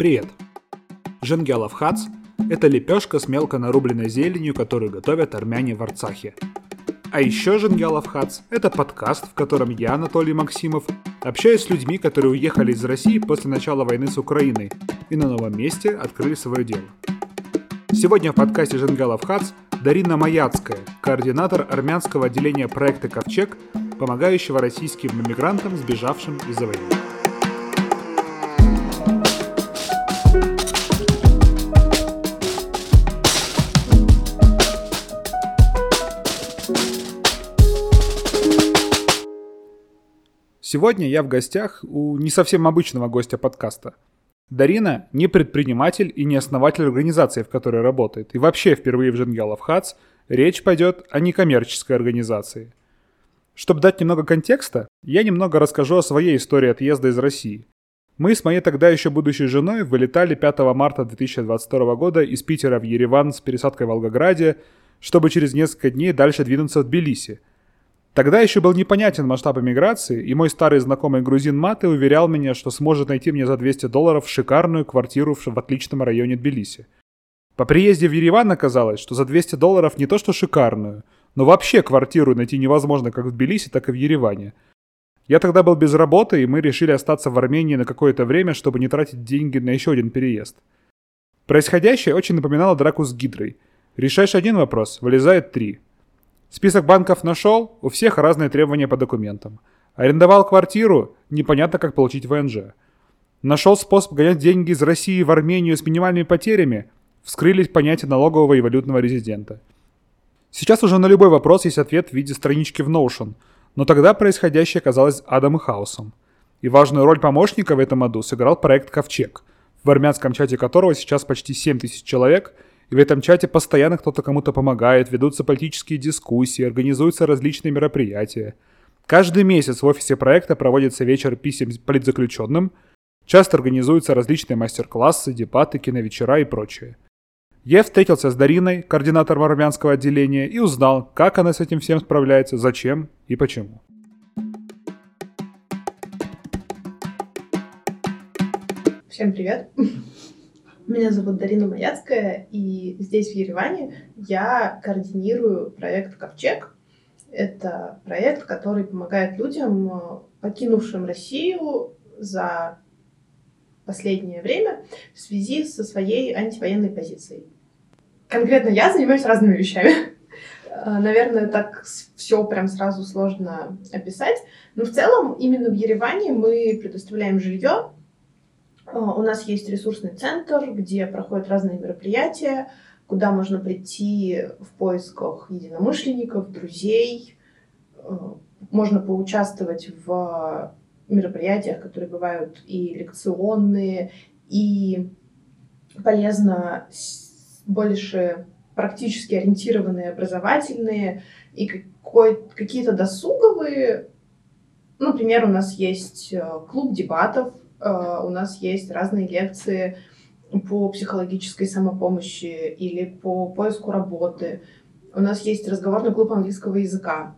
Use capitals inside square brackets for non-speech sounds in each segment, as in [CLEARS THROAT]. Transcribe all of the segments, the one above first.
Привет! Женгелов хац – это лепешка с мелко нарубленной зеленью, которую готовят армяне в Арцахе. А еще Женгелов хац – это подкаст, в котором я, Анатолий Максимов, общаюсь с людьми, которые уехали из России после начала войны с Украиной и на новом месте открыли свое дело. Сегодня в подкасте Женгалов Хац Дарина Маяцкая, координатор армянского отделения проекта «Ковчег», помогающего российским иммигрантам, сбежавшим из-за войны. Сегодня я в гостях у не совсем обычного гостя подкаста. Дарина не предприниматель и не основатель организации, в которой работает. И вообще впервые в Женгелов Хац речь пойдет о некоммерческой организации. Чтобы дать немного контекста, я немного расскажу о своей истории отъезда из России. Мы с моей тогда еще будущей женой вылетали 5 марта 2022 года из Питера в Ереван с пересадкой в Волгограде, чтобы через несколько дней дальше двинуться в Тбилиси – Тогда еще был непонятен масштаб эмиграции, и мой старый знакомый грузин Маты уверял меня, что сможет найти мне за 200 долларов шикарную квартиру в отличном районе Тбилиси. По приезде в Ереван оказалось, что за 200 долларов не то что шикарную, но вообще квартиру найти невозможно как в Тбилиси, так и в Ереване. Я тогда был без работы, и мы решили остаться в Армении на какое-то время, чтобы не тратить деньги на еще один переезд. Происходящее очень напоминало драку с Гидрой. Решаешь один вопрос, вылезает три – Список банков нашел, у всех разные требования по документам. Арендовал квартиру, непонятно как получить ВНЖ. Нашел способ гонять деньги из России в Армению с минимальными потерями, вскрылись понятия налогового и валютного резидента. Сейчас уже на любой вопрос есть ответ в виде странички в Notion, но тогда происходящее казалось адом и хаосом. И важную роль помощника в этом аду сыграл проект «Ковчег», в армянском чате которого сейчас почти 7 тысяч человек – и в этом чате постоянно кто-то кому-то помогает, ведутся политические дискуссии, организуются различные мероприятия. Каждый месяц в офисе проекта проводится вечер писем политзаключенным, часто организуются различные мастер-классы, дебаты, киновечера и прочее. Я встретился с Дариной, координатором армянского отделения, и узнал, как она с этим всем справляется, зачем и почему. Всем привет! Меня зовут Дарина Маяцкая, и здесь, в Ереване, я координирую проект «Ковчег». Это проект, который помогает людям, покинувшим Россию за последнее время в связи со своей антивоенной позицией. Конкретно я занимаюсь разными вещами. Наверное, так все прям сразу сложно описать. Но в целом именно в Ереване мы предоставляем жилье у нас есть ресурсный центр, где проходят разные мероприятия, куда можно прийти в поисках единомышленников, друзей. А, можно поучаствовать в мероприятиях, которые бывают и лекционные, и полезно больше практически ориентированные, образовательные, и какие-то досуговые. Например, у нас есть э, клуб дебатов, у нас есть разные лекции по психологической самопомощи или по поиску работы. У нас есть разговорный клуб английского языка.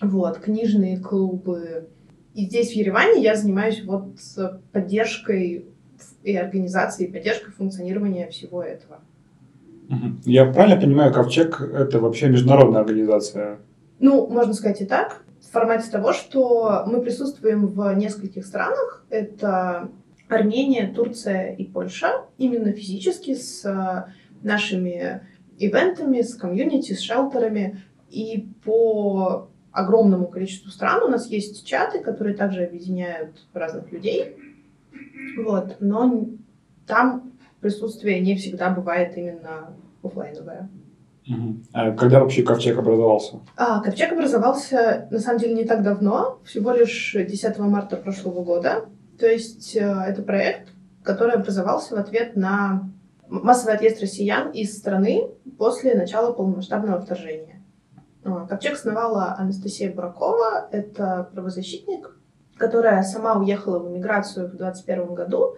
Вот, книжные клубы. И здесь, в Ереване, я занимаюсь вот поддержкой и организацией, и поддержкой функционирования всего этого. Я правильно понимаю, Ковчег — это вообще международная организация? Ну, можно сказать и так в формате того, что мы присутствуем в нескольких странах. Это Армения, Турция и Польша. Именно физически с э, нашими ивентами, с комьюнити, с шелтерами. И по огромному количеству стран у нас есть чаты, которые также объединяют разных людей. Вот. Но там присутствие не всегда бывает именно офлайновое. А когда вообще ковчег образовался? А, ковчег образовался, на самом деле, не так давно, всего лишь 10 марта прошлого года. То есть э, это проект, который образовался в ответ на массовый отъезд россиян из страны после начала полномасштабного вторжения. А, ковчег основала Анастасия Буракова, это правозащитник, которая сама уехала в эмиграцию в 2021 году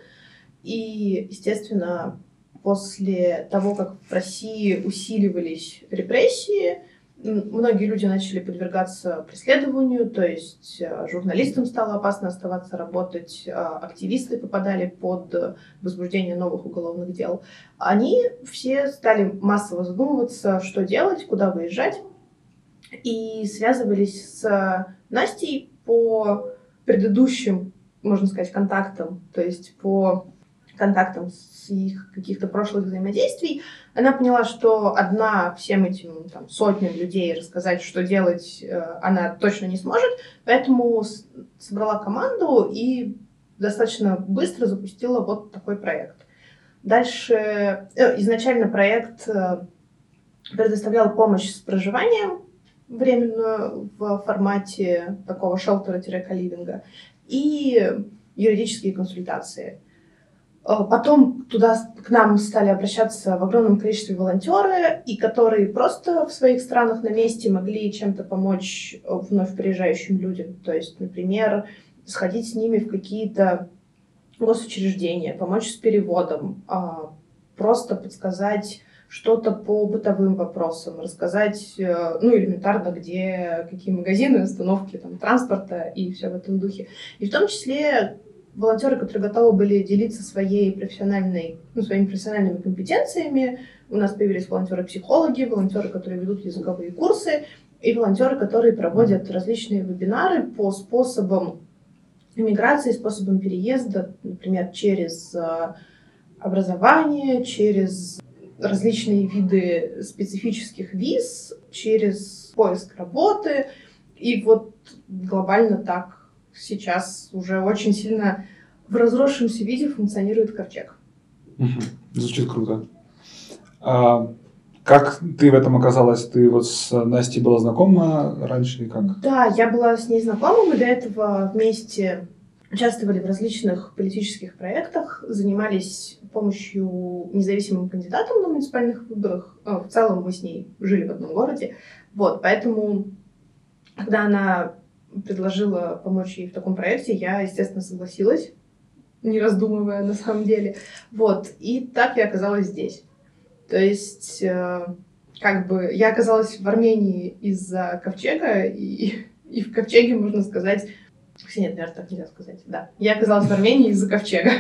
и, естественно, после того, как в России усиливались репрессии, многие люди начали подвергаться преследованию, то есть э, журналистам стало опасно оставаться работать, э, активисты попадали под возбуждение новых уголовных дел. Они все стали массово задумываться, что делать, куда выезжать, и связывались с Настей по предыдущим, можно сказать, контактам, то есть по контактам с их каких-то прошлых взаимодействий, она поняла, что одна всем этим там, сотням людей рассказать, что делать, э, она точно не сможет, поэтому собрала команду и достаточно быстро запустила вот такой проект. Дальше э, изначально проект э, предоставлял помощь с проживанием временную в формате такого шелтера-каливинга и юридические консультации. Э, потом туда к нам стали обращаться в огромном количестве волонтеры, и которые просто в своих странах на месте могли чем-то помочь э, вновь приезжающим людям. То есть, например, сходить с ними в какие-то госучреждения, помочь с переводом, а, просто подсказать что-то по бытовым вопросам, рассказать, э, ну, элементарно, где какие магазины, остановки там, транспорта и все в этом духе. И в том числе волонтеры, которые готовы были делиться своей профессиональной, ну, своими профессиональными компетенциями. У нас появились волонтеры-психологи, волонтеры, которые ведут языковые курсы, и волонтеры, которые проводят различные вебинары по способам иммиграции, способам переезда, например, через э, образование, через различные виды специфических виз, через поиск работы. И вот глобально так сейчас уже очень сильно в разросшемся виде функционирует ковчег. Угу. Звучит круто. А, как ты в этом оказалась? Ты вот с Настей была знакома раньше или как? Да, я была с ней знакома. Мы до этого вместе участвовали в различных политических проектах, занимались помощью независимым кандидатам на муниципальных выборах. А, в целом мы с ней жили в одном городе. Вот, поэтому, когда она предложила помочь ей в таком проекте, я, естественно, согласилась, не раздумывая на самом деле. Вот. И так я оказалась здесь. То есть, э, как бы, я оказалась в Армении из-за ковчега, и, и в ковчеге, можно сказать... Нет, наверное, так нельзя сказать. Да. Я оказалась в Армении из-за ковчега.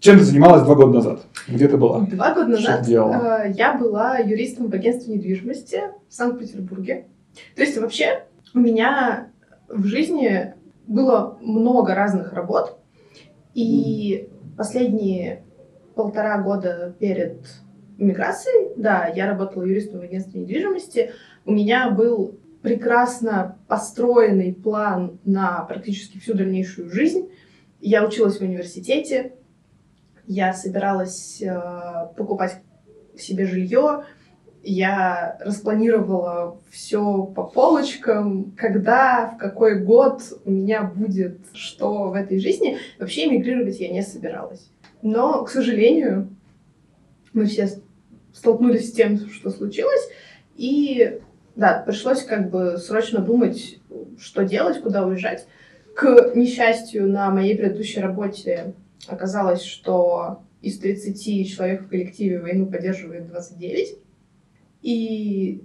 Чем ты занималась два года назад? Где ты была? Два года назад э, я была юристом в агентстве недвижимости в Санкт-Петербурге. То есть вообще у меня в жизни было много разных работ, и последние полтора года перед миграцией, да, я работала юристом в агентстве недвижимости, у меня был прекрасно построенный план на практически всю дальнейшую жизнь. Я училась в университете, я собиралась э, покупать себе жилье, я распланировала все по полочкам, когда, в какой год у меня будет что в этой жизни. Вообще эмигрировать я не собиралась. Но, к сожалению, мы все столкнулись с тем, что случилось, и да, пришлось как бы срочно думать, что делать, куда уезжать. К несчастью, на моей предыдущей работе оказалось, что из 30 человек в коллективе войну поддерживает 29. И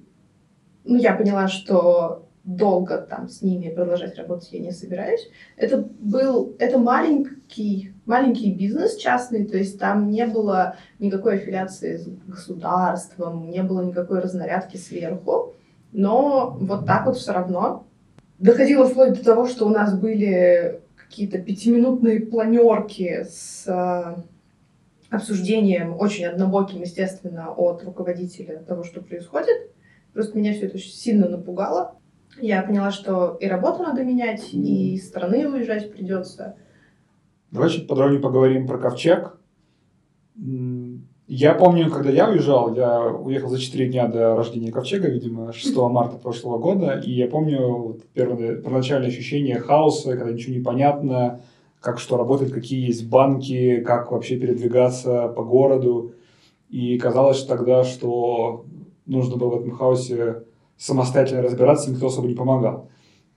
ну, я поняла, что долго там с ними продолжать работать я не собираюсь. Это был, это маленький, маленький бизнес частный, то есть там не было никакой аффилиации с государством, не было никакой разнарядки сверху, но вот так вот все равно. Доходило вплоть до того, что у нас были какие-то пятиминутные планерки с обсуждением, очень однобоким, естественно, от руководителя того, что происходит. Просто меня все это очень сильно напугало. Я поняла, что и работу надо менять, и из страны уезжать придется. Давай чуть подробнее поговорим про ковчег. Я помню, когда я уезжал, я уехал за 4 дня до рождения ковчега, видимо, 6 [LAUGHS] марта прошлого года, и я помню первое, первоначальное ощущение хаоса, когда ничего не понятно, как что работает, какие есть банки, как вообще передвигаться по городу. И казалось тогда, что нужно было в этом хаосе самостоятельно разбираться, никто особо не помогал.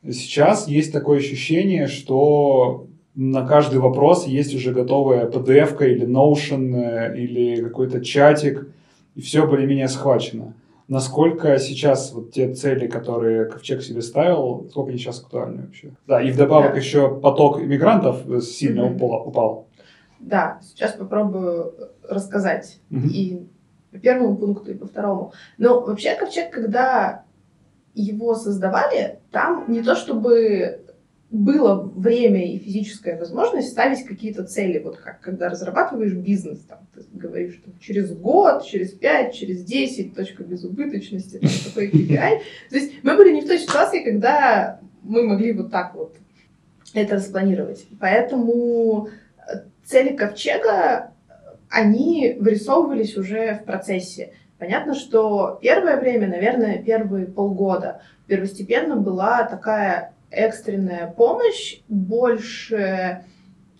Сейчас есть такое ощущение, что на каждый вопрос есть уже готовая PDF или Notion, или какой-то чатик, и все более-менее схвачено. Насколько сейчас вот те цели, которые Ковчег себе ставил, сколько они сейчас актуальны вообще? Да, и вдобавок да. еще поток иммигрантов сильно mm-hmm. упал, упал. Да, сейчас попробую рассказать mm-hmm. и по первому пункту, и по второму. Но вообще Ковчег, когда его создавали, там не то чтобы было время и физическая возможность ставить какие-то цели, вот как когда разрабатываешь бизнес, там, ты говоришь, там, через год, через пять, через десять, точка безубыточности, такой KPI. То есть мы были не в той ситуации, когда мы могли вот так вот это распланировать. Поэтому э, цели ковчега, они вырисовывались уже в процессе. Понятно, что первое время, наверное, первые полгода первостепенно была такая экстренная помощь больше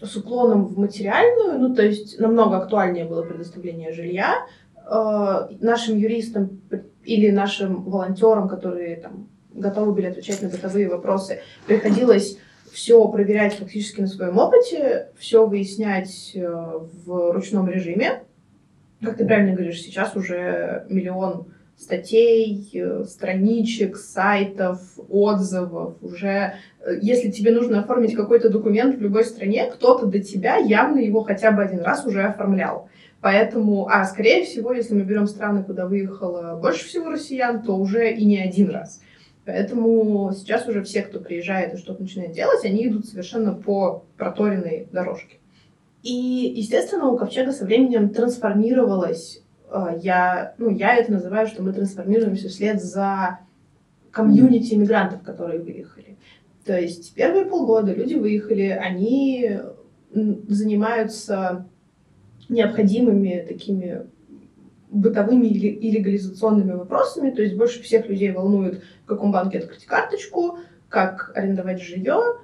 с уклоном в материальную, ну то есть намного актуальнее было предоставление жилья. Э, нашим юристам или нашим волонтерам, которые там, готовы были отвечать на бытовые вопросы, приходилось все проверять фактически на своем опыте, все выяснять э, в ручном режиме. Как ты правильно говоришь, сейчас уже миллион статей, э, страничек, сайтов, отзывов. Уже э, если тебе нужно оформить какой-то документ в любой стране, кто-то до тебя явно его хотя бы один раз уже оформлял. Поэтому, а скорее всего, если мы берем страны, куда выехало больше всего россиян, то уже и не один раз. Поэтому сейчас уже все, кто приезжает и что-то начинает делать, они идут совершенно по проторенной дорожке. И, естественно, у Ковчега со временем трансформировалась я, ну, я это называю, что мы трансформируемся вслед за комьюнити иммигрантов, которые выехали. То есть первые полгода люди выехали, они занимаются необходимыми такими бытовыми и легализационными вопросами, то есть больше всех людей волнует, в каком банке открыть карточку, как арендовать жилье,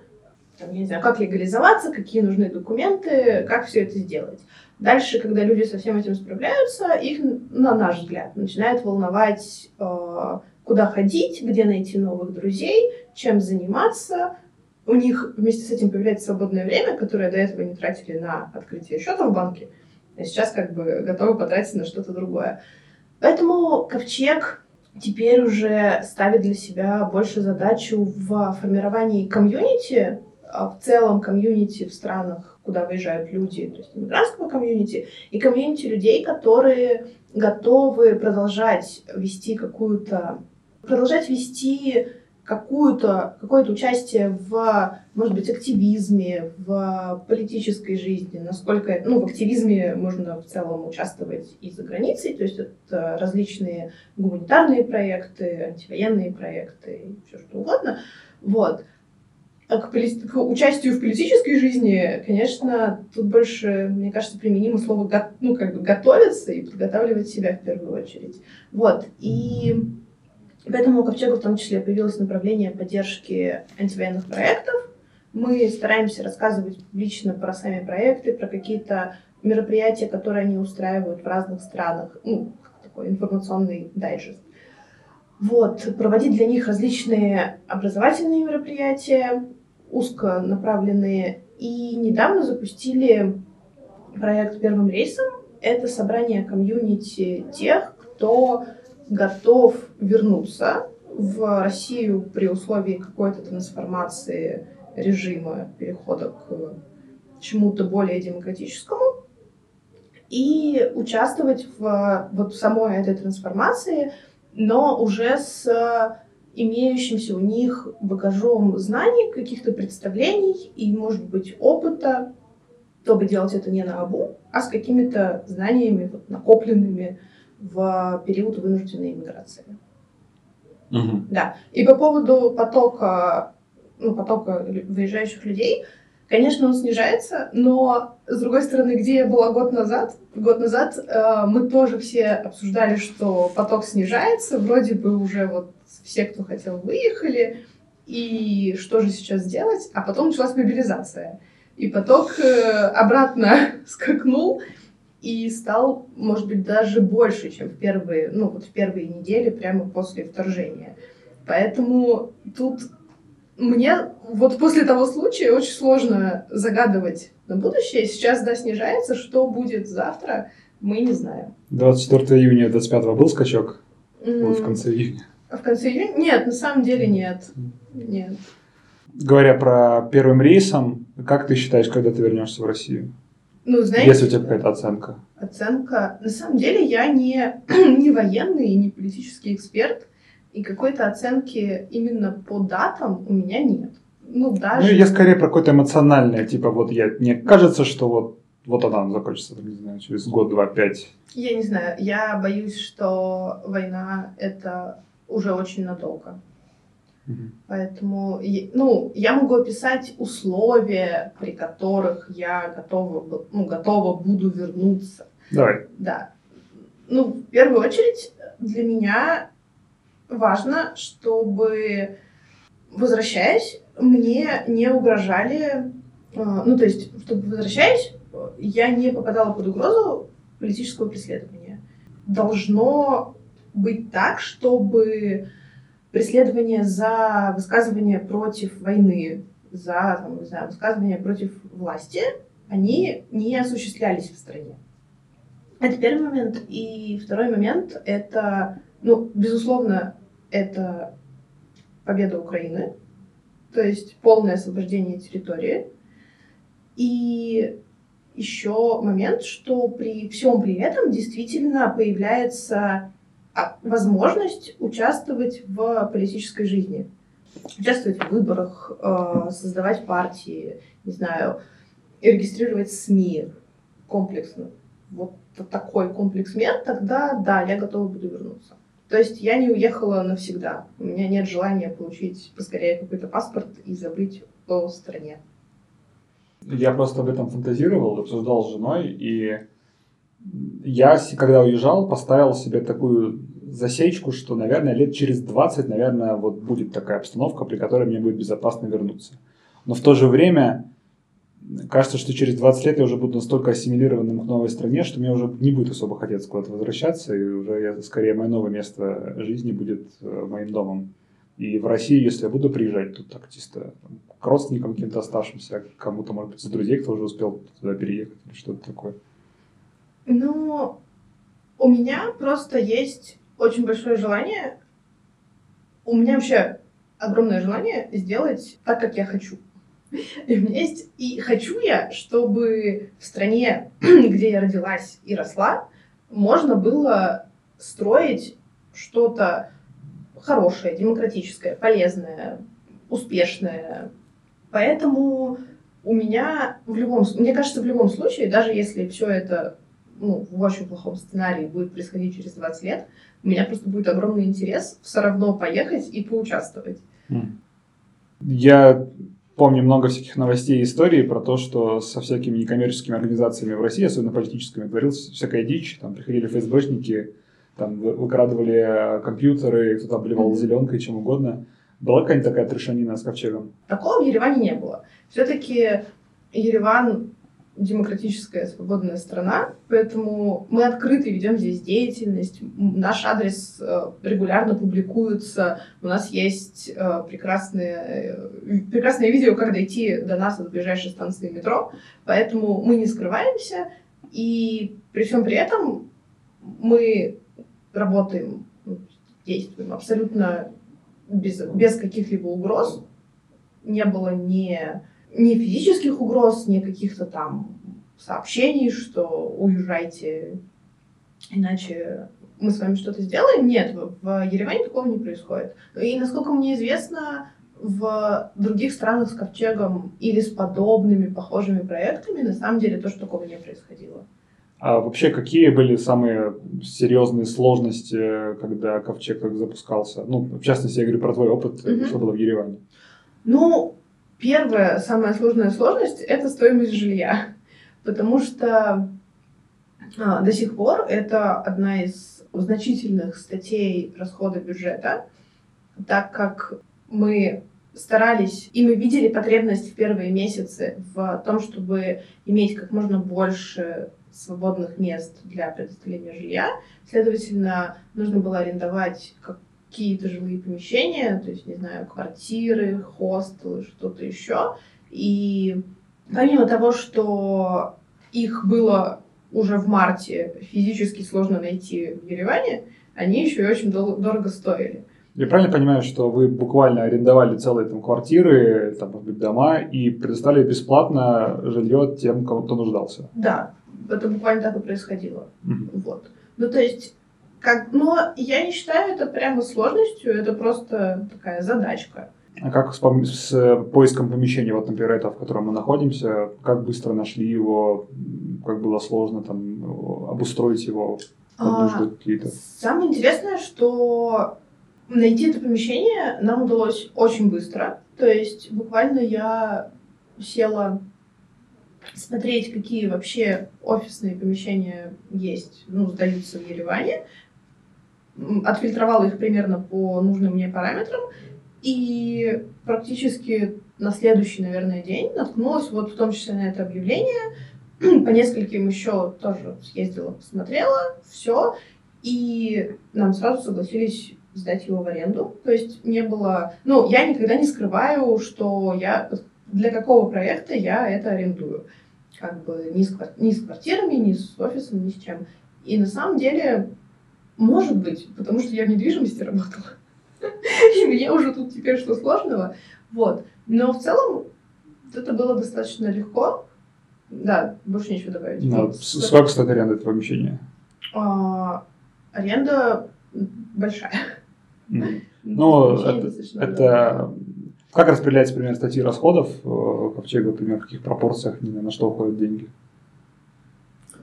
там, я не знаю, как легализоваться, какие нужны документы, как все это сделать. Дальше, когда люди со всем этим справляются, их, на наш взгляд, начинает волновать, э, куда ходить, где найти новых друзей, чем заниматься. У них вместе с этим появляется свободное время, которое до этого не тратили на открытие счета в банке, а сейчас как бы готовы потратить на что-то другое. Поэтому Ковчег теперь уже ставит для себя больше задачу в формировании комьюнити, а в целом комьюнити в странах куда выезжают люди, то есть иммигрантского комьюнити, и комьюнити людей, которые готовы продолжать вести какую-то, продолжать вести какую-то, какое-то участие в, может быть, активизме, в политической жизни, насколько, ну, в активизме можно в целом участвовать и за границей, то есть это различные гуманитарные проекты, антивоенные проекты, все что угодно, вот. А к, поли... к участию в политической жизни, конечно, тут больше, мне кажется, применимо слово го... ну, как бы готовиться и подготавливать себя в первую очередь. Вот. И поэтому у Ковчега в том числе появилось направление поддержки антивоенных проектов. Мы стараемся рассказывать публично про сами проекты, про какие-то мероприятия, которые они устраивают в разных странах. Ну, такой информационный дайджест. Вот, проводить для них различные образовательные мероприятия, узконаправленные. И недавно запустили проект «Первым рейсом». Это собрание комьюнити тех, кто готов вернуться в Россию при условии какой-то трансформации режима, перехода к чему-то более демократическому, и участвовать в вот самой этой трансформации, но уже с имеющимся у них багажом знаний, каких-то представлений и, может быть, опыта, чтобы делать это не на обу, а с какими-то знаниями, вот, накопленными в период вынужденной иммиграции. Угу. Да. И по поводу потока, ну, потока выезжающих людей, конечно, он снижается, но, с другой стороны, где я была год назад, год назад э, мы тоже все обсуждали, что поток снижается, вроде бы уже вот все, кто хотел, выехали, и что же сейчас делать? А потом началась мобилизация. И поток э, обратно [LAUGHS] скакнул и стал, может быть, даже больше, чем в первые, ну, вот в первые недели прямо после вторжения. Поэтому тут мне вот после того случая очень сложно загадывать на будущее. Сейчас, да, снижается. Что будет завтра, мы не знаем. 24 июня 25 был скачок Вот в конце июня. В конце июня? Нет, на самом деле нет. Нет. Говоря про первым рейсом, как ты считаешь, когда ты вернешься в Россию? Ну, знаете, Есть у тебя какая-то оценка? оценка. На самом деле я не, [CLEARS THROAT] не военный и не политический эксперт, и какой-то оценки именно по датам у меня нет. Ну, Ну, даже... я скорее про какое-то эмоциональное, типа вот я, мне кажется, что вот, вот она закончится, не знаю, через год, два, пять. Я не знаю, я боюсь, что война — это уже очень надолго. Мгм. Поэтому, ну, я могу описать условия, при которых я готова, ну, готова буду вернуться. Давай. Да. Ну, в первую очередь, для меня важно, чтобы, возвращаясь, мне не угрожали, э, ну, то есть, чтобы, возвращаясь, я не попадала под угрозу политического преследования. Должно быть так, чтобы преследование за высказывание против войны, за, там, не знаю, высказывание против власти, они не осуществлялись в стране. Это первый момент. И второй момент — это, ну, безусловно, это победа Украины, то есть полное освобождение территории. И еще момент, что при всем при этом действительно появляется а, возможность участвовать в политической жизни. Участвовать в выборах, э, создавать партии, не знаю, регистрировать СМИ комплексно. Вот такой комплекс мер, тогда да, я готова буду вернуться. То есть я не уехала навсегда. У меня нет желания получить поскорее какой-то паспорт и забыть о стране. Я просто об этом фантазировал, обсуждал с женой, и я, когда уезжал, поставил себе такую засечку, что, наверное, лет через 20, наверное, вот будет такая обстановка, при которой мне будет безопасно вернуться. Но в то же время кажется, что через 20 лет я уже буду настолько ассимилированным к новой стране, что мне уже не будет особо хотеться куда-то возвращаться, и уже я, скорее мое новое место жизни будет э, моим домом. И в Россию, если я буду приезжать, то так чисто к родственникам каким-то оставшимся, кому-то, может быть, из друзей, кто уже успел туда переехать или что-то такое. Ну, у меня просто есть очень большое желание. У меня вообще огромное желание сделать так, как я хочу. И у меня есть... И хочу я, чтобы в стране, [CLEARS THROAT] где я родилась и росла, можно было строить что-то хорошее, демократическое, полезное, успешное. Поэтому у меня в любом... Мне кажется, в любом случае, даже если все это ну, в очень плохом сценарии будет происходить через 20 лет, у меня просто будет огромный интерес все равно поехать и поучаствовать. Я помню много всяких новостей и историй про то, что со всякими некоммерческими организациями в России, особенно политическими, творилась всякая дичь. Там приходили ФСБшники, там вы- выкрадывали компьютеры, кто-то обливал зеленкой, чем угодно. Была какая-нибудь такая трешанина с ковчегом? Такого в Ереване не было. Все-таки Ереван демократическая свободная страна, поэтому мы открыто ведем здесь деятельность. Наш адрес э, регулярно публикуется. У нас есть э, прекрасные, э, прекрасное видео, как дойти до нас от ближайшей станции метро. Поэтому мы не скрываемся. И при всем при этом мы работаем, ну, действуем абсолютно без, без каких-либо угроз. Не было ни, ни физических угроз, ни каких-то там сообщений, что уезжайте, иначе мы с вами что-то сделаем. Нет, в, Ереване такого не происходит. И насколько мне известно, в других странах с ковчегом или с подобными похожими проектами на самом деле тоже такого не происходило. А вообще, какие были самые серьезные сложности, когда ковчег запускался? Ну, в частности, я говорю про твой опыт, Мгм. что было в Ереване. Ну, первая, самая сложная сложность – это стоимость жилья. Потому что а, до сих пор это одна из значительных статей расхода бюджета, так как мы старались и мы видели потребность в первые месяцы в том, чтобы иметь как можно больше свободных мест для предоставления жилья. Следовательно, нужно было арендовать какие-то жилые помещения, то есть, не знаю, квартиры, хостелы, что-то еще. И помимо того, что их было уже в марте физически сложно найти в Ереване, они еще и очень дол- дорого стоили. Я правильно понимаю, что вы буквально арендовали целые там квартиры, там, может быть, дома и предоставили бесплатно жилье тем, кому кто нуждался? Да, это буквально так и происходило. Мгм. Вот. Ну, то есть, как, но я не считаю это прямо сложностью, это просто такая задачка. А как с, с, э, поиском помещения, вот, например, это, в котором мы находимся, как быстро нашли его, как было сложно там обустроить его А? Самое интересное, что найти это помещение нам удалось очень быстро. То есть буквально я села смотреть, какие вообще офисные помещения есть, ну, сдаются в Ереване. Отфильтровала их примерно по нужным мне параметрам. И практически на следующий, наверное, день наткнулась вот в том числе на это объявление. По нескольким еще тоже съездила, посмотрела, все. И нам сразу согласились сдать его в аренду. То есть не было... Ну, я никогда не скрываю, что я... Для какого проекта я это арендую. Как бы ни с, ни с квартирами, ни с офисом, ни с чем. И на самом деле, может быть, потому что я в недвижимости работала. [LAUGHS] И мне уже тут теперь что сложного. Вот. Но в целом это было достаточно легко. Да, больше нечего добавить. Ну, Вот. сколько стоит аренда этого помещения? А, аренда большая. Мгм. [LAUGHS] Ну, это, это как распределяется примерно статьи расходов э, ковчега, например, в каких пропорциях, на что уходят деньги?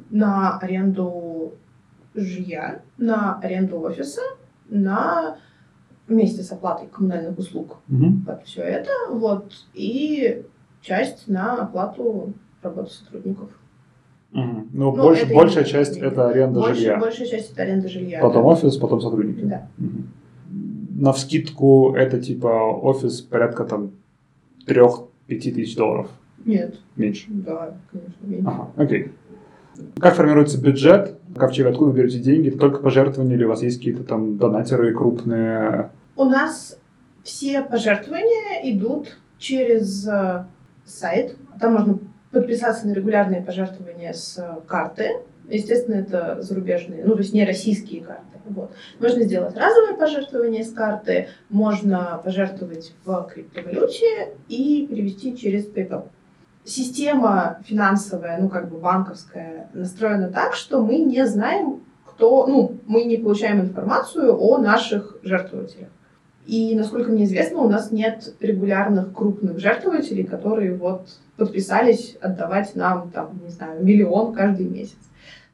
на аренду жилья, на аренду офиса, на вместе с оплатой коммунальных услуг Мгм. под все это, вот, и часть на оплату работы сотрудников. Мгм. Ну, Ну, больше, это большая часть это аренда Больше, жилья. большая часть это аренда жилья. Потом да. офис, потом сотрудники. Да. Мгм. На вскидку это типа офис порядка там 3-5 тысяч долларов. Нет, Меньше. да, конечно, меньше. Ага, окей. Как формируется бюджет? Ковчег, откуда вы берете деньги? Только пожертвования или у вас есть какие-то там донатеры крупные? У нас все пожертвования идут через э, сайт. Там можно подписаться на регулярные пожертвования с э, карты. Естественно, это зарубежные, ну, то есть не российские карты. Вот. Можно сделать разовое пожертвование с карты, можно пожертвовать в криптовалюте и перевести через PayPal. Система финансовая, ну, как бы банковская, настроена так, что мы не знаем, кто, ну, мы не получаем информацию о наших жертвователях. И, насколько мне известно, у нас нет регулярных крупных жертвователей, которые вот подписались отдавать нам, там, не знаю, миллион каждый месяц.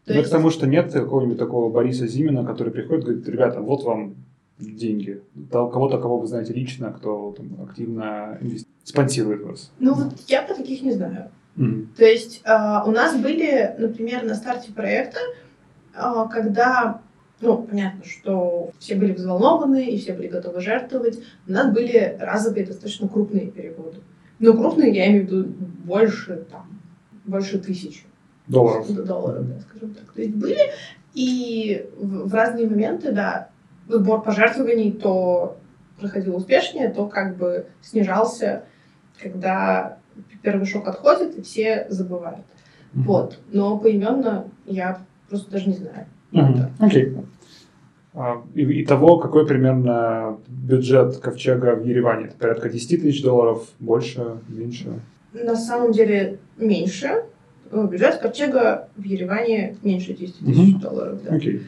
То Ну, есть- Потому что нет какого-нибудь такого Бориса Зимина, который приходит и говорит, ребята, вот вам деньги. Кого-то, кого вы знаете лично, кто там, активно инвести- спонсирует вас. Ну вот я про таких не знаю. Мгм. То есть э, у нас были, например, на старте проекта, э, когда, ну, понятно, что все были взволнованы и все были готовы жертвовать, у нас были разовые достаточно крупные переводы. Ну, крупные, я имею в виду больше, там, больше тысячи Долларов. долларов, да, скажем так. То есть были, и в, в разные моменты, да, сбор пожертвований то проходил успешнее, то как бы снижался, когда первый шок отходит, и все забывают. Мгм. Вот. Но поименно я просто даже не знаю. Окей. А, И, итого, какой примерно бюджет ковчега в Ереване? Это порядка 10 тысяч долларов? Больше? Меньше? На самом деле меньше. Бюджет ковчега в Ереване меньше 10 тысяч Мгм. долларов. Да. Окей.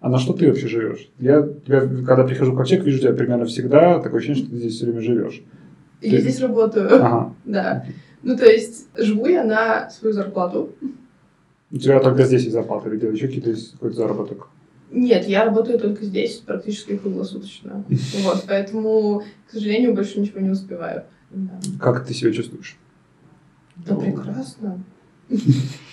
А на что ты вообще живешь? Я тебя, когда прихожу в ковчег, вижу тебя примерно всегда. Такое ощущение, что ты здесь все время живешь. Я Ты- здесь работаю. Ага. [LAUGHS] Да. Ну, то есть, живу я на свою зарплату. У тебя только здесь есть зарплата, или еще какие-то есть какой-то заработок? Нет, я работаю только здесь практически круглосуточно. [LAUGHS] Вот, поэтому, к сожалению, больше ничего не успеваю. Да, Как ты себя чувствуешь? Да, прекрасно. [LAUGHS]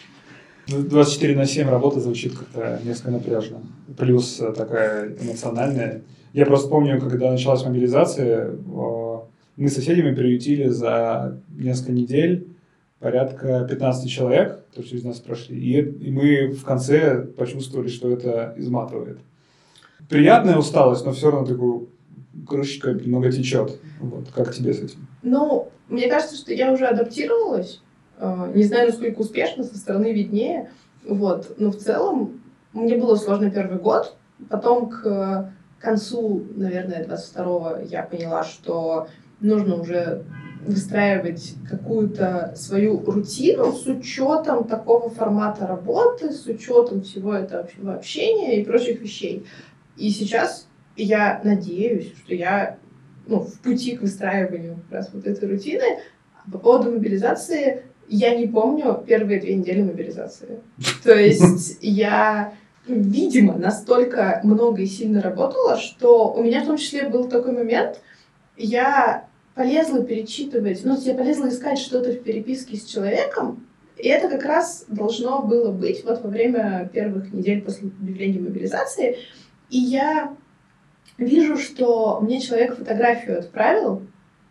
24 на 7 работа звучит как-то несколько напряжно. Плюс э, такая эмоциональная. Я просто помню, когда началась мобилизация, мы с соседями приютили за несколько недель порядка 15 человек, которые через нас прошли. И, и мы в конце почувствовали, что это изматывает. Приятная усталость, но все равно такую крышечка немного течет. Вот. Как тебе с этим? Ну, мне кажется, что я уже адаптировалась. Э, Не знаю, насколько успешно, со стороны виднее. Вот. Но в целом мне было сложно первый год. Потом к концу, наверное, 22-го я поняла, что нужно уже выстраивать какую-то свою рутину с учетом такого формата работы, с учетом всего этого общения и прочих вещей. И сейчас я надеюсь, что я ну, в пути к выстраиванию как раз вот этой рутины. По поводу мобилизации я не помню первые две недели мобилизации. То есть [LAUGHS] я, видимо, настолько много и сильно работала, что у меня в том числе был такой момент, я полезла перечитывать, ну, я полезла искать что-то в переписке с человеком, и это как раз должно было быть вот во время первых недель после объявления мобилизации. И я вижу, что мне человек фотографию отправил,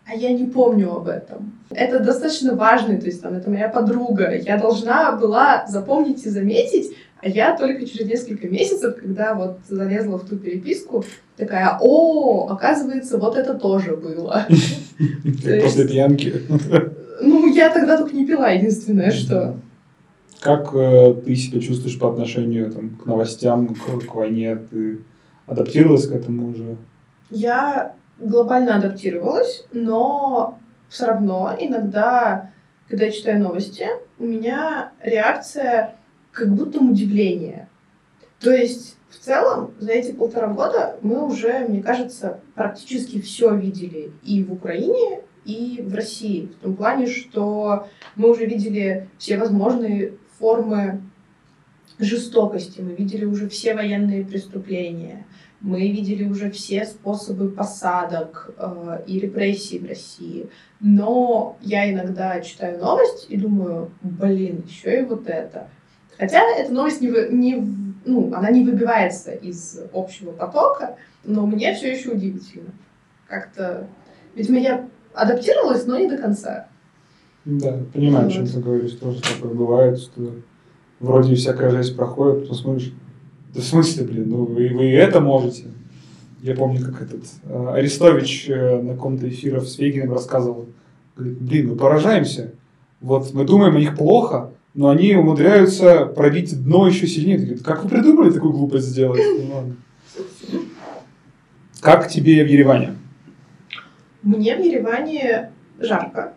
а я не помню об этом. Это достаточно важно, то есть там это моя подруга. Я должна была запомнить и заметить, а я только через несколько месяцев, когда вот залезла в ту переписку, такая, о, оказывается, вот это тоже было. [LAUGHS] После пьянки. Ну, я тогда только не пила, единственное, что. Как э, ты себя чувствуешь по отношению там, к новостям, к, к войне? Ты адаптировалась к этому уже? Я глобально адаптировалась, но все равно иногда, когда я читаю новости, у меня реакция как будто удивление. То есть в целом за эти полтора года мы уже, мне кажется, практически все видели и в Украине, и в России. В том плане, что мы уже видели все возможные формы жестокости, мы видели уже все военные преступления, мы видели уже все способы посадок э, и репрессий в России. Но я иногда читаю новость и думаю, блин, еще и вот это. Хотя эта новость не, не, ну, она не выбивается из общего потока, но мне все еще удивительно. Как-то... Видимо, я адаптировалась, но не до конца. Да, понимаю, вот. о чем ты говоришь. Тоже такое бывает, что вроде всякая жизнь проходит, потом смотришь, да в смысле, блин, ну вы, вы это можете. Я помню, как этот э, Арестович э, на каком-то эфире с Фейгиным рассказывал. Говорит, блин, мы поражаемся. Вот мы думаем о них плохо, но они умудряются пробить дно еще сильнее. Говорит, как вы придумали такую глупость сделать? Ну, как тебе в Ереване? Мне в Ереване жарко,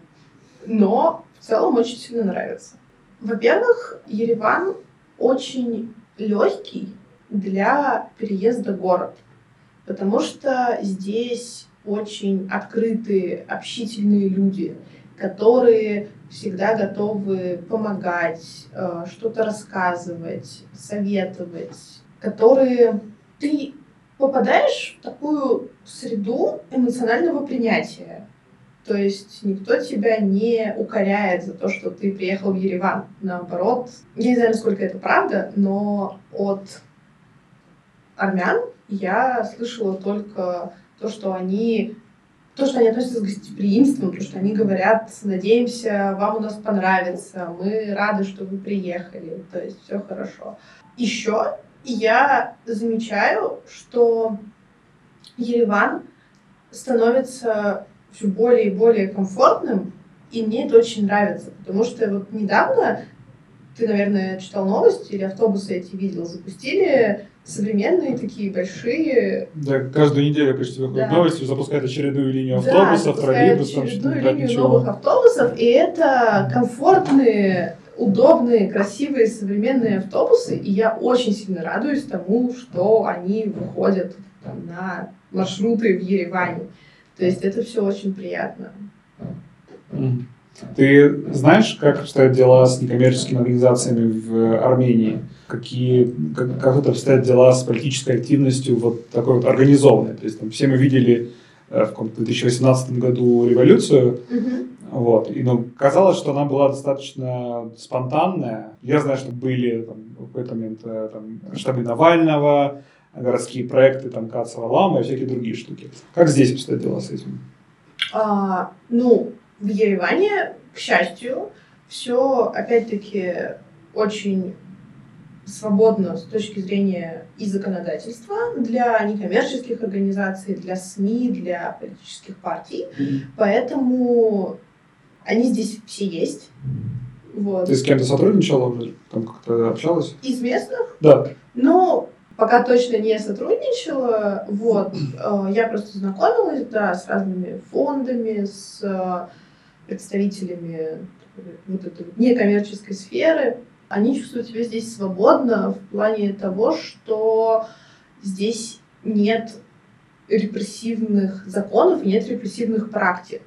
но в целом очень сильно нравится. Во-первых, Ереван очень легкий для переезда в город, потому что здесь очень открытые, общительные люди, которые всегда готовы помогать, э, что-то рассказывать, советовать, которые ты попадаешь в такую среду эмоционального принятия. То есть никто тебя не укоряет за то, что ты приехал в Ереван. Наоборот, я не знаю, насколько это правда, но от армян я слышала только то, что они то, что они относятся с гостеприимством, то, что они говорят, надеемся, вам у нас понравится, мы рады, что вы приехали, то есть все хорошо. Еще я замечаю, что Ереван становится все более и более комфортным, и мне это очень нравится, потому что вот недавно, ты, наверное, читал новости или автобусы эти видел, запустили современные такие большие. Да, каждую неделю почти выходит да. новости, запускают очередную линию автобусов, да, троллейбусов. очередную линию ничего. новых автобусов, и это комфортные, удобные, красивые, современные автобусы, и я очень сильно радуюсь тому, что они выходят там, на маршруты в Ереване. То есть это все очень приятно. Ты знаешь, как обстоят дела с некоммерческими организациями в Армении? Какие, как, как это обстоят дела с политической активностью вот такой вот организованной? То есть там, все мы видели э, в 2018 году революцию, mm вот, и ну, казалось, что она была достаточно спонтанная. Я знаю, что были там, в какой-то момент э, там, штабы Навального, городские проекты, там, Кацова Лама и всякие другие штуки. Как здесь обстоят дела с этим? А, ну, в Ереване, к счастью, все опять-таки очень свободно с точки зрения и законодательства для некоммерческих организаций, для СМИ, для политических партий. Mm-hmm. Поэтому они здесь все есть. Вот. Ты с кем-то сотрудничала уже? Там как-то общалась? Из местных? Да. Ну, пока точно не сотрудничала. Вот. [CLEARS THROAT] Э, я просто знакомилась, да, с разными фондами, с э, представителями вот этой некоммерческой сферы. Они чувствуют себя здесь свободно в плане того, что здесь нет репрессивных законов нет репрессивных практик.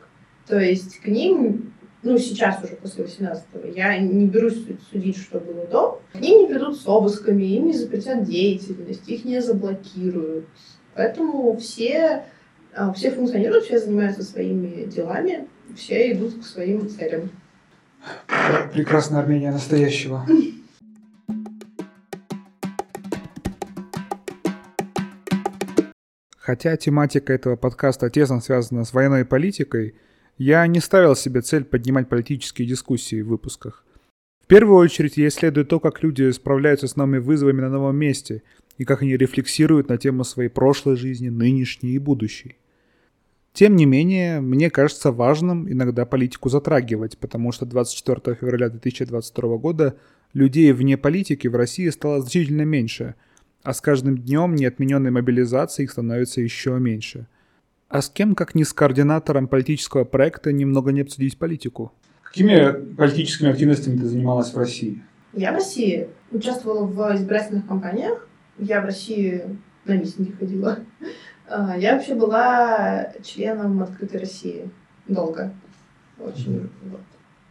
То есть к ним, ну сейчас уже после 18-го, я не берусь судить, что было до, к ним не придут с обысками, им не запретят деятельность, их не заблокируют. Поэтому все, а, все функционируют, все занимаются своими делами, все идут к своим целям. Прекрасная Армения настоящего. Хотя тематика этого подкаста тесно связана с военной политикой, я не ставил себе цель поднимать политические дискуссии в выпусках. В первую очередь я исследую то, как люди справляются с новыми вызовами на новом месте и как они рефлексируют на тему своей прошлой жизни, нынешней и будущей. Тем не менее, мне кажется важным иногда политику затрагивать, потому что 24 февраля 2022 года людей вне политики в России стало значительно меньше – а с каждым днем неотмененной мобилизации их становится еще меньше. А с кем, как не с координатором политического проекта, немного не обсудить политику? Какими политическими активностями ты занималась в России? Я в России участвовала в избирательных кампаниях. Я в России на митинги ходила. А, я вообще была членом Открытой России долго. Очень. Вот.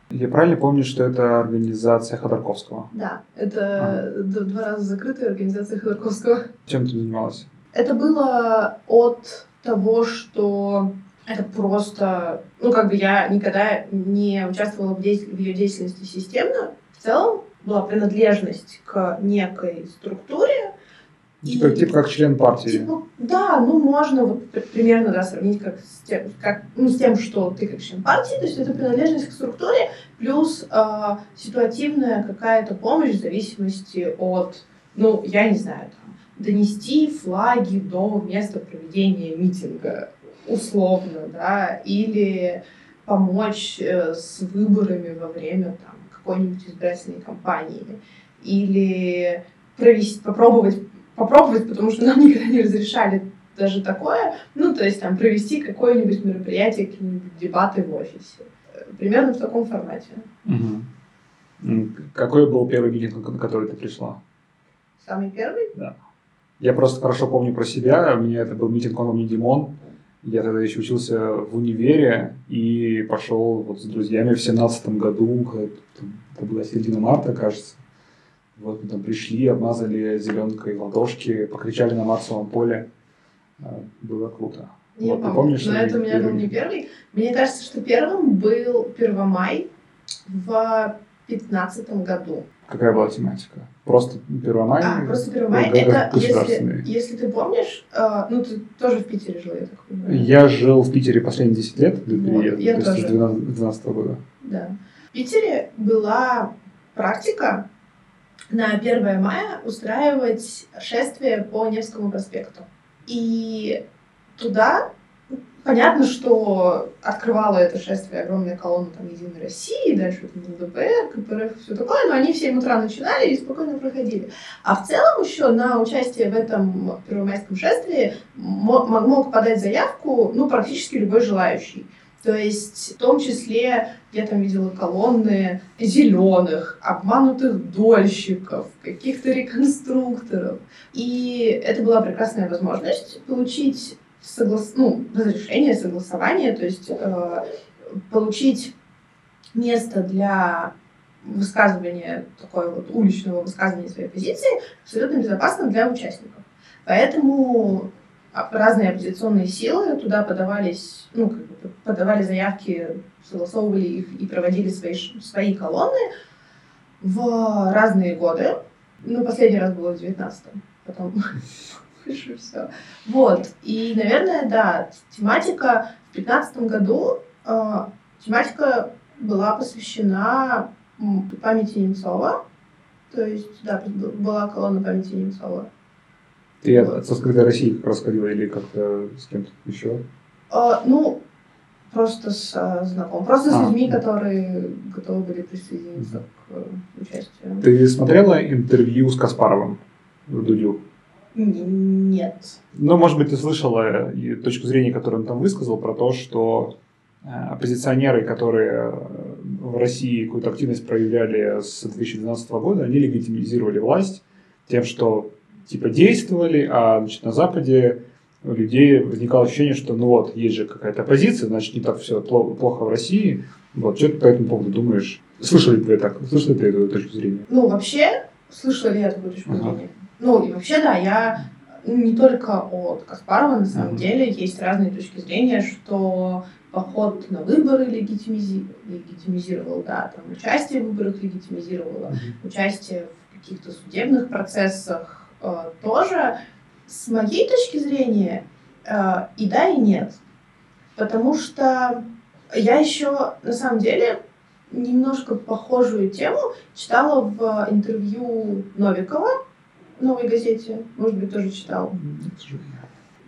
Я правильно помню, что это организация Ходорковского? Да, это а. два раза закрытая организация Ходорковского. Чем ты занималась? Это было от того, что это просто... Ну, как бы я никогда не участвовала в, действ... в ее деятельности системно. В целом была принадлежность к некой структуре, Типа, и, типа как член партии. Типа, да, ну можно вот примерно да, сравнить как с, тем, как, ну, с тем, что ты как член партии, то есть это принадлежность к структуре, плюс э, ситуативная какая-то помощь в зависимости от, ну, я не знаю, там, донести флаги до места проведения митинга, условно, да, или помочь э, с выборами во время там, какой-нибудь избирательной кампании, или провести, попробовать попробовать, потому что нам [LAUGHS] никогда не разрешали даже такое. Ну, то есть там провести какое-нибудь мероприятие, какие-нибудь дебаты в офисе. Примерно в таком формате. Угу. Какой был первый митинг, на который ты пришла? Самый первый? Да. Я просто хорошо помню про себя. У меня это был митинг «Он Димон». Я тогда еще учился в универе и пошел вот с друзьями в семнадцатом году, это была середина марта, кажется. Вот мы там пришли, обмазали зеленкой ладошки, покричали на Марсовом поле. А, было круто. Не вот, помню. помнишь, Но это у меня первый? был не первый. Мне кажется, что первым был Первомай в пятнадцатом году. Какая была тематика? Просто Первомай? А, просто Первомай. Это, если, если ты помнишь, э, ну, ты тоже в Питере жил, я так понимаю. Я жил в Питере последние 10 лет до переезда, вот, я то тоже. есть с 2012 года. Да. В Питере была практика, на 1 мая устраивать шествие по Невскому проспекту. И туда Понятно, что открывала это шествие огромная колонна там Единой России, дальше это ЛДПР, КПРФ, все такое, но они в 7 утра начинали и спокойно проходили. А в целом еще на участие в этом первомайском шествии мог, мог подать заявку ну, практически любой желающий. То есть в том числе я там видела колонны зеленых, обманутых дольщиков, каких-то реконструкторов. И это была прекрасная возможность получить соглас... ну, разрешение, согласование, то есть э, получить место для высказывания, такое вот уличного высказывания своей позиции абсолютно безопасно для участников. Поэтому разные оппозиционные силы туда подавались, ну, как бы подавали заявки, согласовывали их и проводили свои, свои колонны в разные годы. Ну, последний раз было в 19-м, потом [LAUGHS] выше все. Вот. И, наверное, да, тематика в 15 году, э, тематика была посвящена памяти Немцова. То есть, да, была колонна памяти Немцова. Ты со «Скрытой России» как раз ходила или как-то с кем-то еще? А, ну, просто с а, знакомым. Просто а, с людьми, да. которые готовы были присоединиться к участию. Ты смотрела интервью с Каспаровым в Дудю? Нет. Ну, может быть, ты слышала точку зрения, которую он там высказал, про то, что э, оппозиционеры, которые в России какую-то активность проявляли с 2012 года, они легитимизировали власть тем, что типа действовали, а значит, на Западе у людей возникало ощущение, что ну вот, есть же какая-то оппозиция, значит, не так все плохо в России. Вот, что ты по этому поводу думаешь? Слышал ли ты так? Слышал ли ты эту точку зрения? Ну, вообще, слышала ли я такую точку ага. зрения? Ну, и вообще, да, я не только от Каспарова, на самом ага. деле, есть разные точки зрения, что поход на выборы легитимизи... легитимизировал, да, там участие в выборах легитимизировало, ага. участие в каких-то судебных процессах тоже. С моей точки зрения, э, и да, и нет. Потому что я еще, на самом деле, немножко похожую тему читала в интервью Новикова в «Новой газете». Может быть, тоже читал.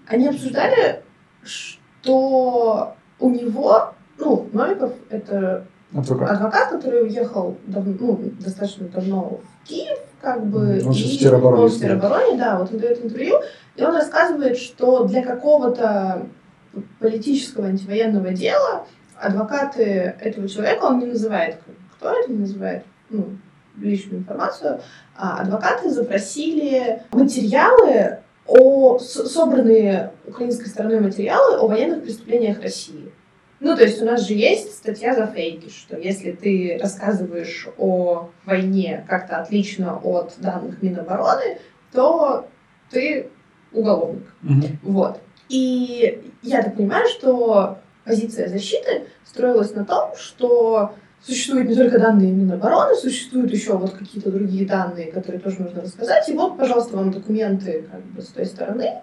Они обсуждали, что у него, ну, Новиков — это адвокат, адвокат который уехал дав, ну, достаточно давно в Киев, как бы, он и в он в теробороне, да, вот он дает интервью, и он рассказывает, что для какого-то политического антивоенного дела адвокаты этого человека, он не называет, кто это не называет, ну, личную информацию, а адвокаты запросили материалы о собранные украинской стороной материалы о военных преступлениях России. Ну, то есть у нас же есть статья за фейки, что если ты рассказываешь о войне как-то отлично от данных Минобороны, то ты уголовник. Угу. Вот. И я так понимаю, что позиция защиты строилась на том, что существуют не только данные Минобороны, существуют еще вот какие-то другие данные, которые тоже нужно рассказать. И вот, пожалуйста, вам документы как бы с той стороны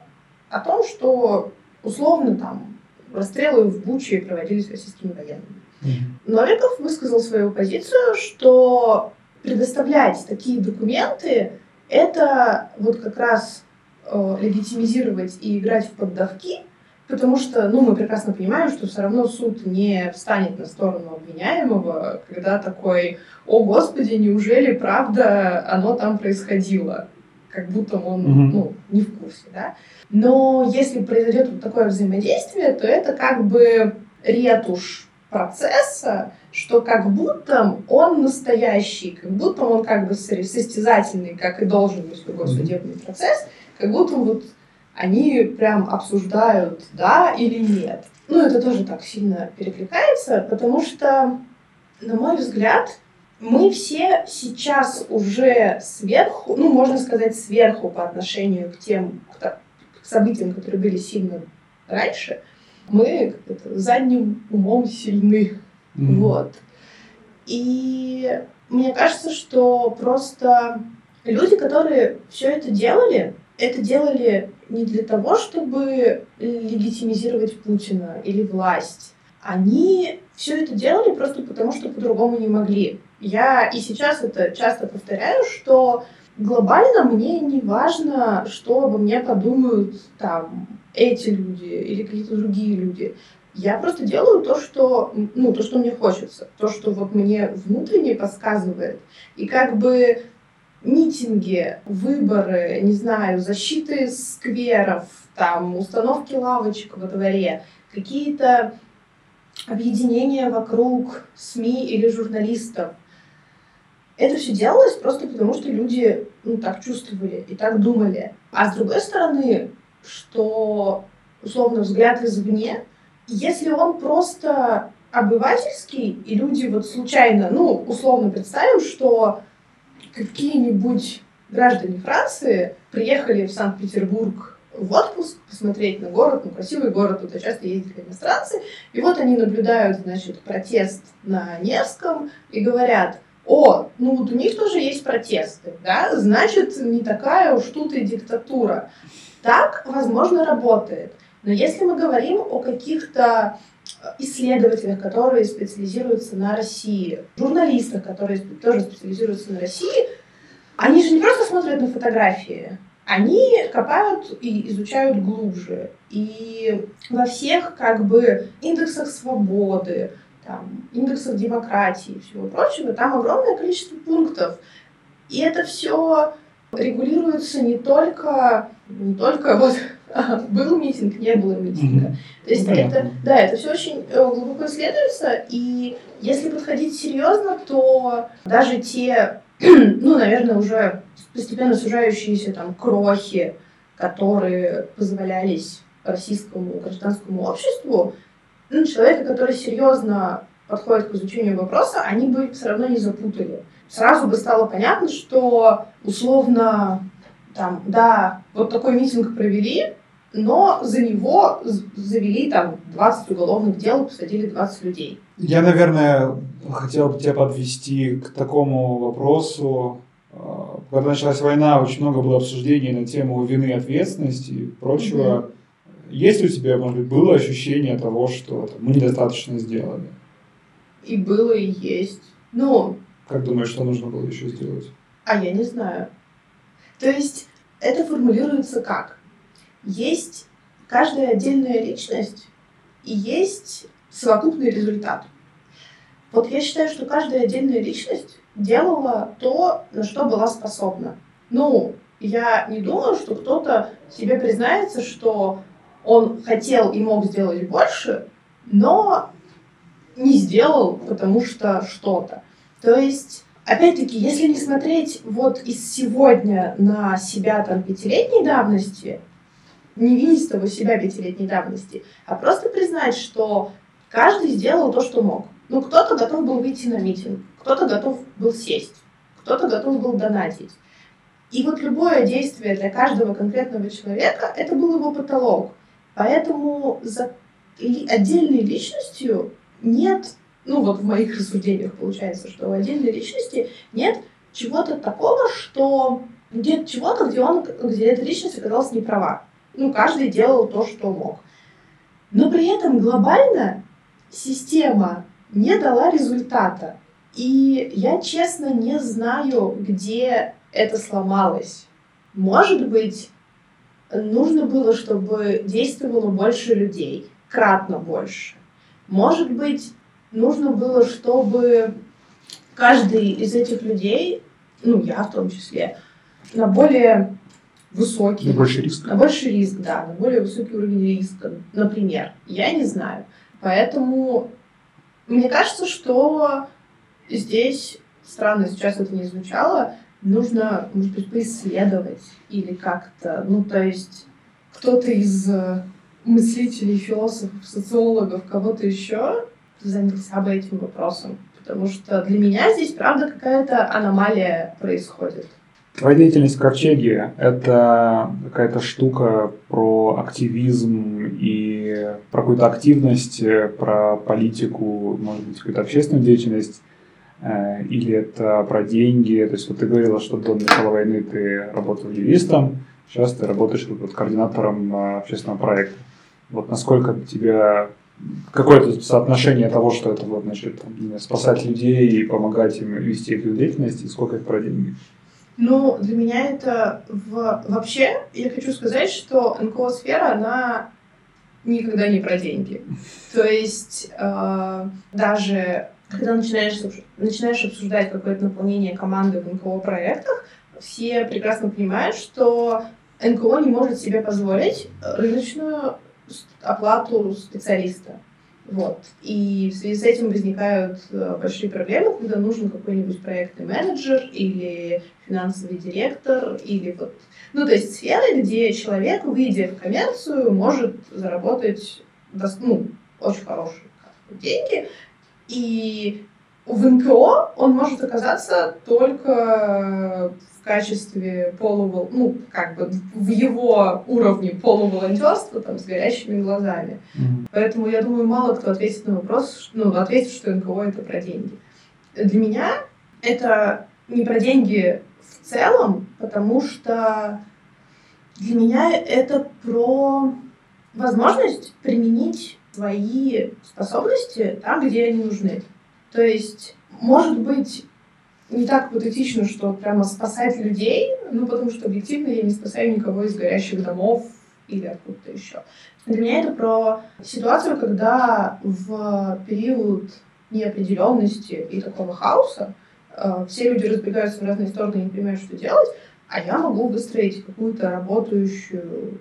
о том, что условно там расстрелы в Буче проводились российскими военными. Mm-hmm. Новиков высказал свою позицию, что предоставлять такие документы это вот как раз э, легитимизировать и играть в поддавки, Потому что, ну, мы прекрасно понимаем, что все равно суд не встанет на сторону обвиняемого, когда такой, о господи, неужели правда оно там происходило? Как будто он, угу. ну, не в курсе, да? Но если произойдет вот такое взаимодействие, то это как бы ретушь процесса, что как будто он настоящий, как будто он как бы состязательный, как и должен быть любой судебный процесс, как будто вот они прям обсуждают, да или нет. Ну, это тоже так сильно перекликается, потому что, на мой взгляд, мы все сейчас уже сверху, ну, можно сказать, сверху по отношению к тем событиям, которые были сильно раньше, мы задним умом сильны. Mm-hmm. Вот. И мне кажется, что просто люди, которые все это делали, это делали не для того, чтобы легитимизировать Путина или власть. Они все это делали просто потому, что по-другому не могли. Я и сейчас это часто повторяю, что глобально мне не важно, что обо мне подумают там эти люди или какие-то другие люди. Я просто делаю то, что, ну, то, что мне хочется, то, что вот мне внутренне подсказывает. И как бы митинги, выборы, не знаю, защиты скверов, там, установки лавочек во дворе, какие-то объединения вокруг СМИ или журналистов. Это все делалось просто потому, что люди ну, так чувствовали и так думали. А с другой стороны, что условно взгляд извне, если он просто обывательский, и люди вот случайно, ну, условно представим, что какие-нибудь граждане Франции приехали в Санкт-Петербург в отпуск, посмотреть на город, ну, красивый город, туда часто ездили иностранцы, и вот они наблюдают, значит, протест на Невском и говорят, о, ну вот у них тоже есть протесты, да, значит, не такая уж тут и диктатура. Так, возможно, работает. Но если мы говорим о каких-то исследователях, которые специализируются на России, журналистах, которые тоже специализируются на России, они же не просто смотрят на фотографии, они копают и изучают глубже. И во всех как бы индексах свободы, там, индексах демократии и всего прочего, там огромное количество пунктов. И это все регулируется не только, не только вот [LAUGHS] был митинг, не было митинга. Mm-hmm. То есть ну, это, да, это все очень э, глубоко исследуется, и если подходить серьезно, то даже те, [CLEARS THROAT] ну, наверное, уже постепенно сужающиеся там крохи, которые позволялись российскому гражданскому обществу, ну, человека, который серьезно подходит к изучению вопроса, они бы все равно не запутали. Сразу бы стало понятно, что условно там, да, вот такой митинг провели, но за него завели там 20 уголовных дел, посадили 20 людей. Я, наверное, хотел бы тебя подвести к такому вопросу. А, когда началась война, очень много было обсуждений на тему вины, ответственности и прочего. Mm-hmm. Есть у тебя, может быть, было ощущение того, что там, мы недостаточно сделали? И было, и есть. Ну... Как думаешь, что нужно было еще сделать? А я не знаю. То есть это формулируется как? Есть каждая отдельная личность и есть совокупный результат. Вот я считаю, что каждая отдельная личность делала то, на что была способна. Ну, я не думаю, что кто-то себе признается, что он хотел и мог сделать больше, но не сделал, потому что что-то. То есть, опять-таки, если не смотреть вот из сегодня на себя там пятилетней давности, не винить того себя пятилетней давности, а просто признать, что каждый сделал то, что мог. Ну, кто-то готов был выйти на митинг, кто-то готов был сесть, кто-то готов был донатить. И вот любое действие для каждого конкретного человека, это был его потолок. Поэтому за отдельной личностью нет, ну вот в моих рассуждениях получается, что у отдельной личности нет чего-то такого, что нет чего-то, где он, где эта личность оказалась не права. Ну, каждый делал то, что мог. Но при этом глобально система не дала результата. И я честно не знаю, где это сломалось. Может быть, нужно было, чтобы действовало больше людей, кратно больше. Может быть, нужно было, чтобы каждый из этих людей, ну, я в том числе, на более высокий... На больший риск. На больший риск, да, на более высокий уровень риска, например. Я не знаю. Поэтому мне кажется, что здесь, странно сейчас это не звучало, нужно, может быть, поисследовать или как-то, ну, то есть кто-то из э, мыслителей, философов, социологов, кого-то еще занялся бы этим вопросом. Потому что для меня здесь, правда, какая-то аномалия происходит. Твоя деятельность в Ковчеге – это какая-то штука про активизм и про какую-то активность, про политику, может быть, какую-то общественную деятельность, э, или это про деньги? То есть вот ты говорила, что до начала войны ты работал юристом, сейчас ты работаешь вот координатором э, общественного проекта. Вот насколько тебя какое-то соотношение того, что это вот, значит, там, спасать людей и помогать им вести их деятельность, и сколько это про деньги? Ну, для меня это в... вообще, я хочу сказать, что НКО-сфера, она никогда не про деньги. То есть э, даже когда начинаешь, начинаешь обсуждать какое-то наполнение команды в НКО-проектах, все прекрасно понимают, что НКО не может себе позволить рыночную оплату специалиста. Вот. И в связи с этим возникают э, большие проблемы, когда нужен какой-нибудь проектный менеджер или финансовый директор, или вот... Ну, то есть сферы, где человек, выйдя в коммерцию, может заработать ну, очень хорошие деньги. И в НКО он может оказаться только качестве полувол, ну, как бы в его уровне полуволонтерства, там, с горящими глазами. Mm-hmm. Поэтому я думаю, мало кто ответит на вопрос, ну, ответит, что НКО это про деньги. Для меня это не про деньги в целом, потому что для меня это про возможность применить свои способности там, где они нужны. То есть, может быть, не так патетично, что прямо спасать людей, ну, потому что объективно я не спасаю никого из горящих домов или откуда-то еще. Для меня это про ситуацию, когда в период неопределенности и такого хаоса э, все люди разбегаются в разные стороны и не понимают, что делать. а я могу выстроить какую-то работающую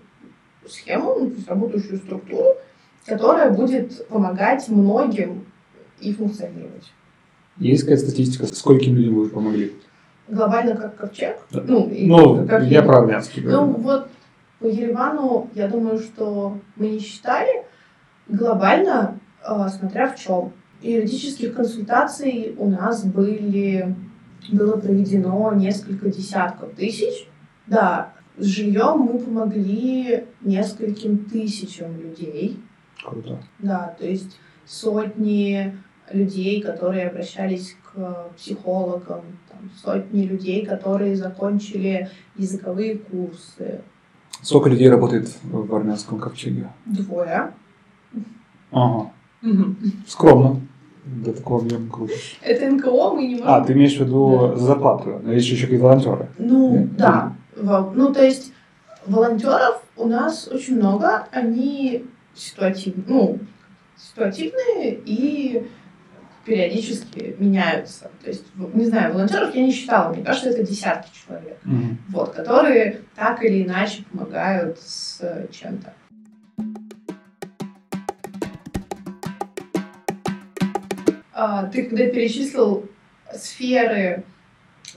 схему, ну, то есть работающую структуру, которая будет помогать многим и функционировать. Есть какая-то статистика, скольким людям вы помогли? Глобально как ковчег? Да. Ну, ну как я про армянский говорю. Ну, вот по Еревану, я думаю, что мы не считали. Глобально, э, смотря в чем. Юридических консультаций у нас были, было проведено несколько десятков тысяч. Да, с жильем мы помогли нескольким тысячам людей. Круто. Да, то есть сотни людей, которые обращались к психологам, там, сотни людей, которые закончили языковые курсы. Сколько людей работает в армянском ковчеге? Двое. Ага. Угу. Скромно. До такого объема круто. Это НКО, мы не можем... А, ты имеешь в виду да. зарплату? Но есть еще какие-то волонтеры. Ну, Нет? да. Ну, то есть волонтеров у нас очень много. Они ситуативные, ну, ситуативные и периодически меняются. То есть, не знаю, волонтеров я не считала, мне кажется, это десятки человек, mm-hmm. вот, которые так или иначе помогают с чем-то. А, ты когда перечислил сферы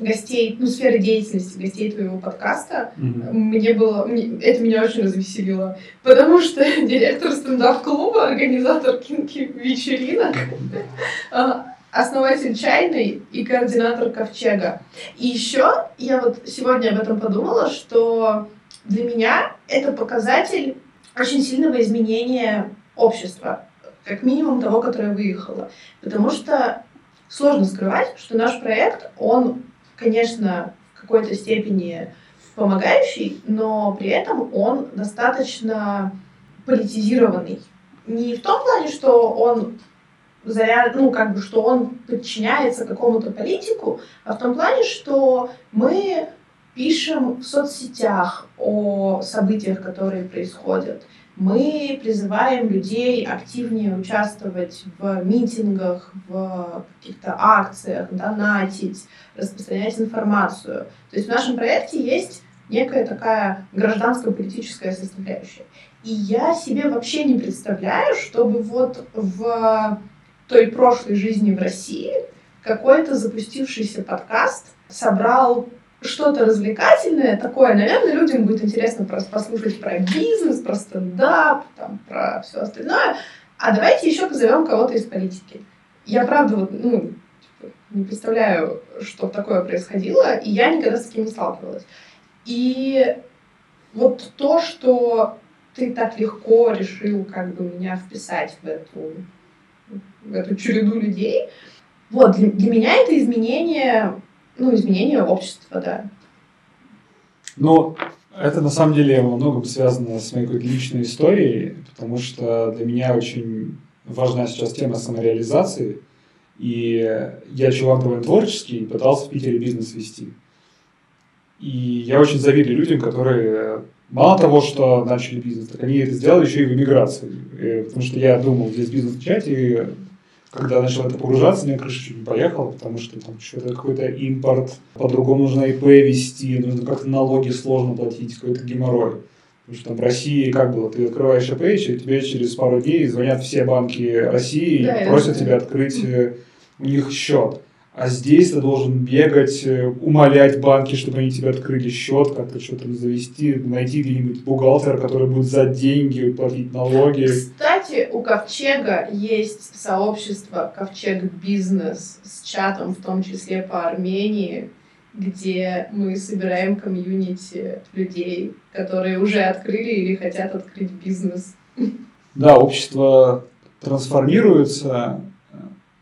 гостей, ну, сферы деятельности гостей твоего подкаста, mm-hmm. мне было, мне, это меня очень развеселило, потому что [LAUGHS] директор стендап-клуба, организатор кинки вечеринок, а, основатель чайной и координатор ковчега. И еще я вот сегодня об этом подумала, что для меня это показатель очень сильного изменения общества, как минимум того, которое выехало. Потому что сложно скрывать, что наш проект, он конечно, в какой-то степени помогающий, но при этом он достаточно политизированный. Не в том плане, что он заряд, ну, как бы, что он подчиняется какому-то политику, а в том плане, что мы пишем в соцсетях о событиях, которые происходят. Мы призываем людей активнее участвовать в митингах, в каких-то акциях, донатить, распространять информацию. То есть в нашем проекте есть некая такая гражданско-политическая составляющая. И я себе вообще не представляю, чтобы вот в той прошлой жизни в России какой-то запустившийся подкаст собрал что-то развлекательное такое, наверное, людям будет интересно просто послушать про бизнес, про стендап, там, про все остальное. А давайте еще позовем кого-то из политики. Я правда вот, ну, типа, не представляю, что такое происходило, и я никогда с таким не сталкивалась. И вот то, что ты так легко решил как бы меня вписать в эту, в эту череду людей, вот, для, для меня это изменение ну, изменение общества, да. Ну, это на самом деле во многом связано с моей какой-то личной историей, потому что для меня очень важна сейчас тема самореализации. И я чувак довольно творческий, пытался в Питере бизнес вести. И я очень завидую людям, которые мало того, что начали бизнес, так они это сделали еще и в эмиграции. Э, потому что я думал здесь бизнес начать, и когда начал это погружаться, мне крыша чуть не поехала, потому что там что-то какой-то импорт, по-другому нужно ИП вести, нужно как-то налоги сложно платить, какой-то геморрой. Потому что там в России как было, ты открываешь ИП, и тебе через пару дней звонят все банки России да, и просят тебя открыть э, у них счет. А здесь ты должен бегать, э, умолять банки, чтобы они тебе открыли счет, как-то что-то завести, найти где-нибудь бухгалтера, который будет за деньги платить налоги. Кстати, у Ковчега есть сообщество Ковчег Бизнес с чатом, в том числе по Армении, где мы собираем комьюнити людей, которые уже открыли или хотят открыть бизнес. Да, общество трансформируется,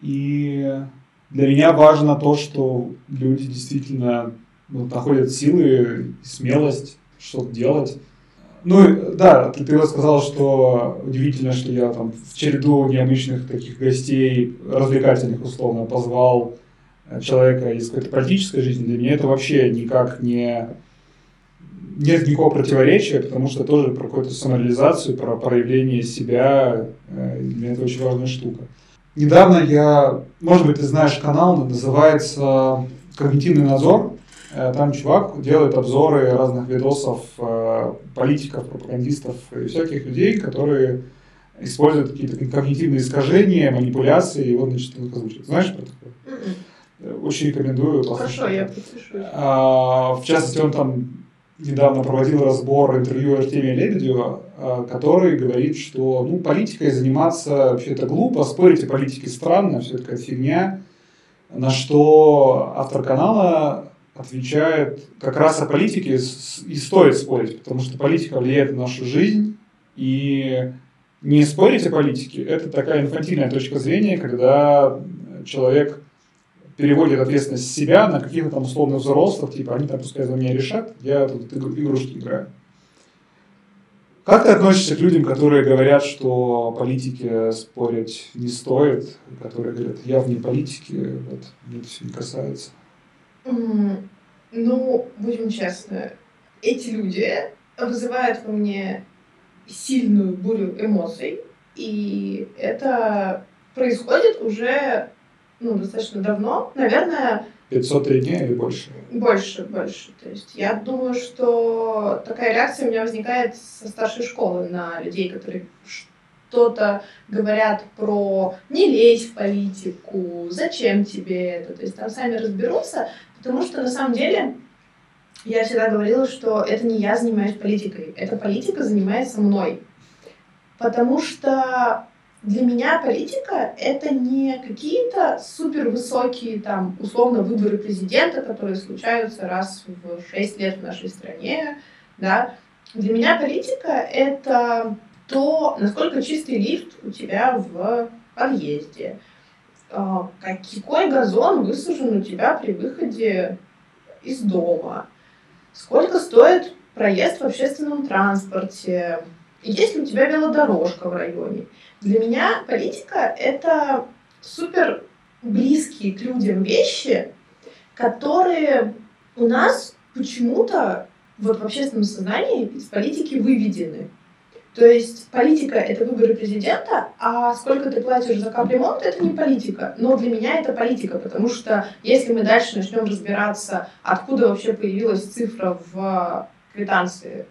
и для меня важно то, что люди действительно ну, находят силы и смелость что-то делать. Ну, да, ты, ты вот сказал, что удивительно, что я там в череду необычных таких гостей, развлекательных условно, позвал э, человека из какой-то политической жизни. Для меня это вообще никак не... Нет никакого противоречия, потому что тоже про какую-то самореализацию, про проявление себя. Э, для меня это очень важная штука. Недавно я, может быть, ты знаешь канал, называется «Когнитивный надзор». Э, там чувак делает обзоры разных видосов э, политиков, пропагандистов и всяких людей, которые используют какие-то когнитивные искажения, манипуляции, и вот, значит, их озвучивает. Знаешь про такое? М-м. Очень рекомендую. Хорошо, я подпишусь. А, в частности, он там недавно проводил разбор интервью Артемия Лебедева, а, который говорит, что ну, политикой заниматься вообще это глупо, спорить о политике странно, все такая фигня. На что автор канала отвечает как раз о политике и стоит спорить, потому что политика влияет на нашу жизнь, и не спорить о политике – это такая инфантильная точка зрения, когда человек переводит ответственность себя на каких-то там условных взрослых, типа они там пускай за меня решат, я тут игрушки играю. Как ты относишься к людям, которые говорят, что политики спорить не стоит, которые говорят, я вне политики, вот, мне это все не касается? Ну, будем честны, эти люди вызывают во мне сильную бурю эмоций, и это происходит уже ну, достаточно давно, наверное... 503 дня или больше? Больше, больше. То есть я думаю, что такая реакция у меня возникает со старшей школы на людей, которые что-то говорят про не лезь в политику, зачем тебе это. То есть там сами разберутся, потому что на самом деле я всегда говорила, что это не я занимаюсь политикой, эта политика занимается мной. Потому что для меня политика — это не какие-то супер высокие, там, условно, выборы президента, которые случаются раз в шесть лет в нашей стране, да. Для меня политика — это то, насколько чистый лифт у тебя в подъезде, а, какой газон высажен у тебя при выходе из дома, сколько стоит проезд в общественном транспорте, есть ли у тебя велодорожка в районе. Для меня политика — это супер близкие к людям вещи, которые у нас почему-то вот в общественном сознании из политики выведены. То есть политика — это выборы президента, а сколько ты платишь за капремонт — это не политика. Но для меня это политика, потому что если мы дальше начнем разбираться, откуда вообще появилась цифра в квитанции,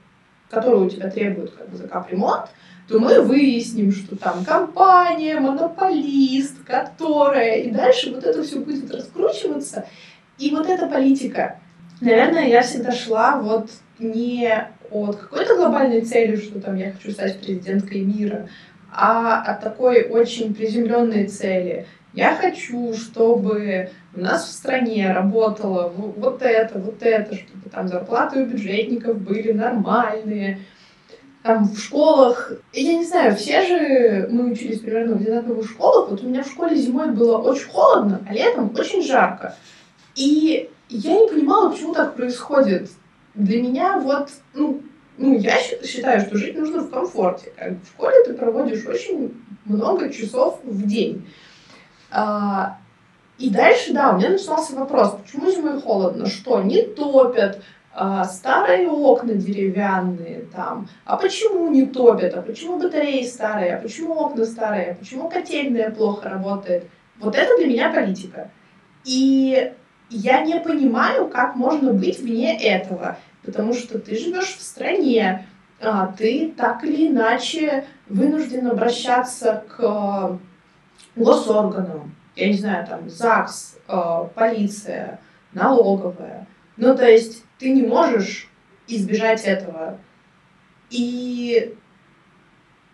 которую у тебя требуют как бы, за капремонт, то мы выясним, что там компания, монополист, которая... И дальше вот это все будет раскручиваться. И вот эта политика, наверное, я всегда шла вот не от какой-то глобальной цели, что там я хочу стать президенткой мира, а от такой очень приземленной цели. Я хочу, чтобы у нас в стране работало вот это, вот это, чтобы там зарплаты у бюджетников были нормальные, там в школах, я не знаю, все же мы учились примерно в одинаковых школах, вот у меня в школе зимой было очень холодно, а летом очень жарко. И я не понимала, почему так происходит. Для меня вот, ну, ну, я считаю, что жить нужно в комфорте. В школе ты проводишь очень много часов в день. А, и дальше, да, у меня начался вопрос, почему зимой холодно? Что, не топят? А, старые окна деревянные там, а почему не топят, а почему батареи старые, а почему окна старые, а почему котельная плохо работает. Вот это для меня политика. И я не понимаю, как можно быть вне этого, потому что ты живешь в стране, а, ты так или иначе вынужден обращаться к госорганам, я не знаю, там, ЗАГС, а, полиция, налоговая. Ну, то есть ты не можешь избежать этого. И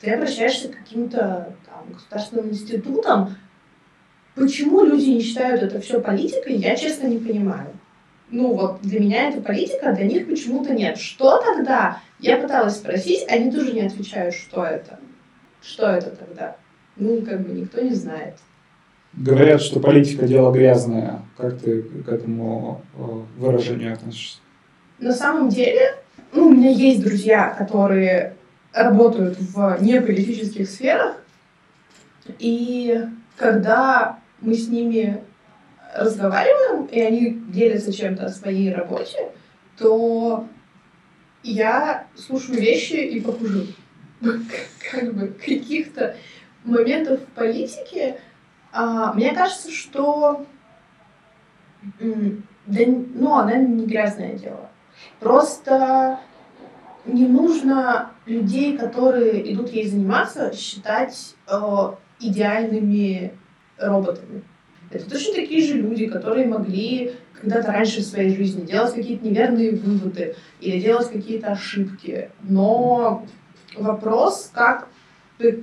ты обращаешься к каким-то там, государственным институтам. Почему люди не считают это все политикой, я честно не понимаю. Ну вот для меня это политика, а для них почему-то нет. Что тогда? Я пыталась спросить, они тоже не отвечают, что это. Что это тогда? Ну, как бы никто не знает. Говорят, что политика дело грязное. Как ты к этому э, выражению относишься? На самом деле, ну, у меня есть друзья, которые работают в неполитических сферах, и когда мы с ними разговариваем, и они делятся чем-то о своей работе, то я слушаю вещи и похожу. [LAUGHS] Как бы каких-то моментов в политике. А, мне кажется, что Да, ну, она не грязное дело. Просто не нужно людей, которые идут ей заниматься, считать э, идеальными роботами. Это точно такие же люди, которые могли когда-то раньше в своей жизни делать какие-то неверные выводы или делать какие-то ошибки. Но вопрос, как,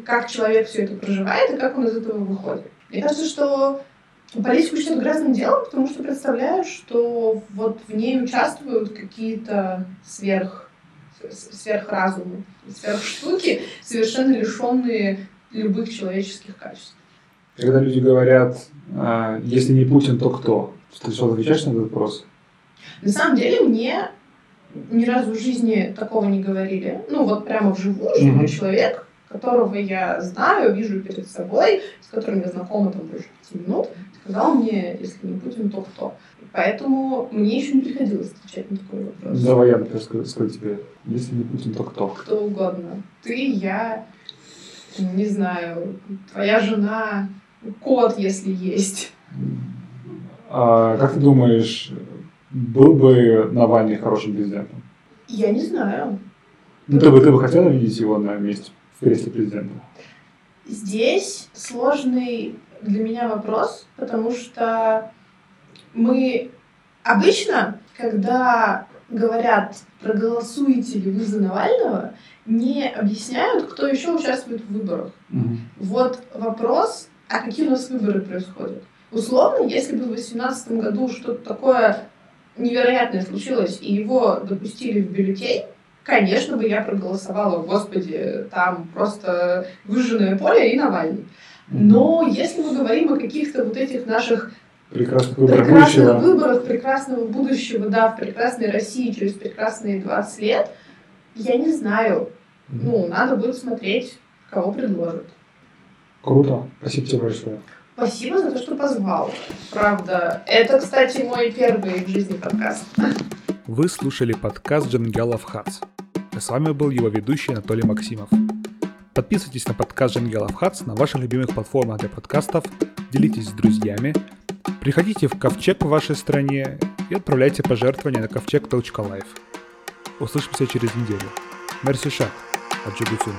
как человек все это проживает и как он из этого выходит. Мне кажется, что политику считают грязным делом, потому что представляют, что вот в ней участвуют какие-то сверх сверхразумы, сверхштуки, совершенно лишенные любых человеческих качеств. Когда люди говорят, а, если не Путин, то кто? Ты что, отвечаешь на этот вопрос? На самом деле мне ни разу в жизни такого не говорили. Ну, вот прямо вживую живой mm-hmm. человек, которого я знаю, вижу перед собой, с которым я знакома там больше пяти минут, сказал мне, если не Путин, то кто. Поэтому мне еще не приходилось отвечать на такой вопрос. Давай я, например, скажу, тебе, если не Путин, то кто? Кто угодно. Ты, я, не знаю, твоя жена, кот, если есть. А как ты думаешь, был бы Навальный хорошим президентом? Я не знаю. Ну, ты бы, ты бы хотела видеть его на месте в кресле президента? Здесь сложный для меня вопрос, потому что мы обычно, когда говорят, проголосуете ли вы за Навального, не объясняют, кто еще участвует в выборах. Угу. Вот вопрос, а какие у нас выборы происходят? Условно, если бы в 2018 году что-то такое невероятное случилось, и его допустили в бюллетень, конечно бы я проголосовала, господи, там просто выжженное поле и Навальный. Но если мы говорим о каких-то вот этих наших прекрасных выборах прекрасных будущего. выборах прекрасного будущего, да, в прекрасной России через прекрасные 20 лет, я не знаю. Ну, надо будет смотреть, кого предложат. Круто. Спасибо тебе большое. Спасибо за то, что позвал. Правда. Это, кстати, мой первый в жизни подкаст. Вы слушали подкаст Джангелов Хац. С вами был его ведущий Анатолий Максимов. Подписывайтесь на подкаст Джангелов Хац на ваших любимых платформах для подкастов, делитесь с друзьями, приходите в ковчег в вашей стране и отправляйте пожертвования на ковчег.life. Услышимся через неделю. Мерси шаг от Джигутюн.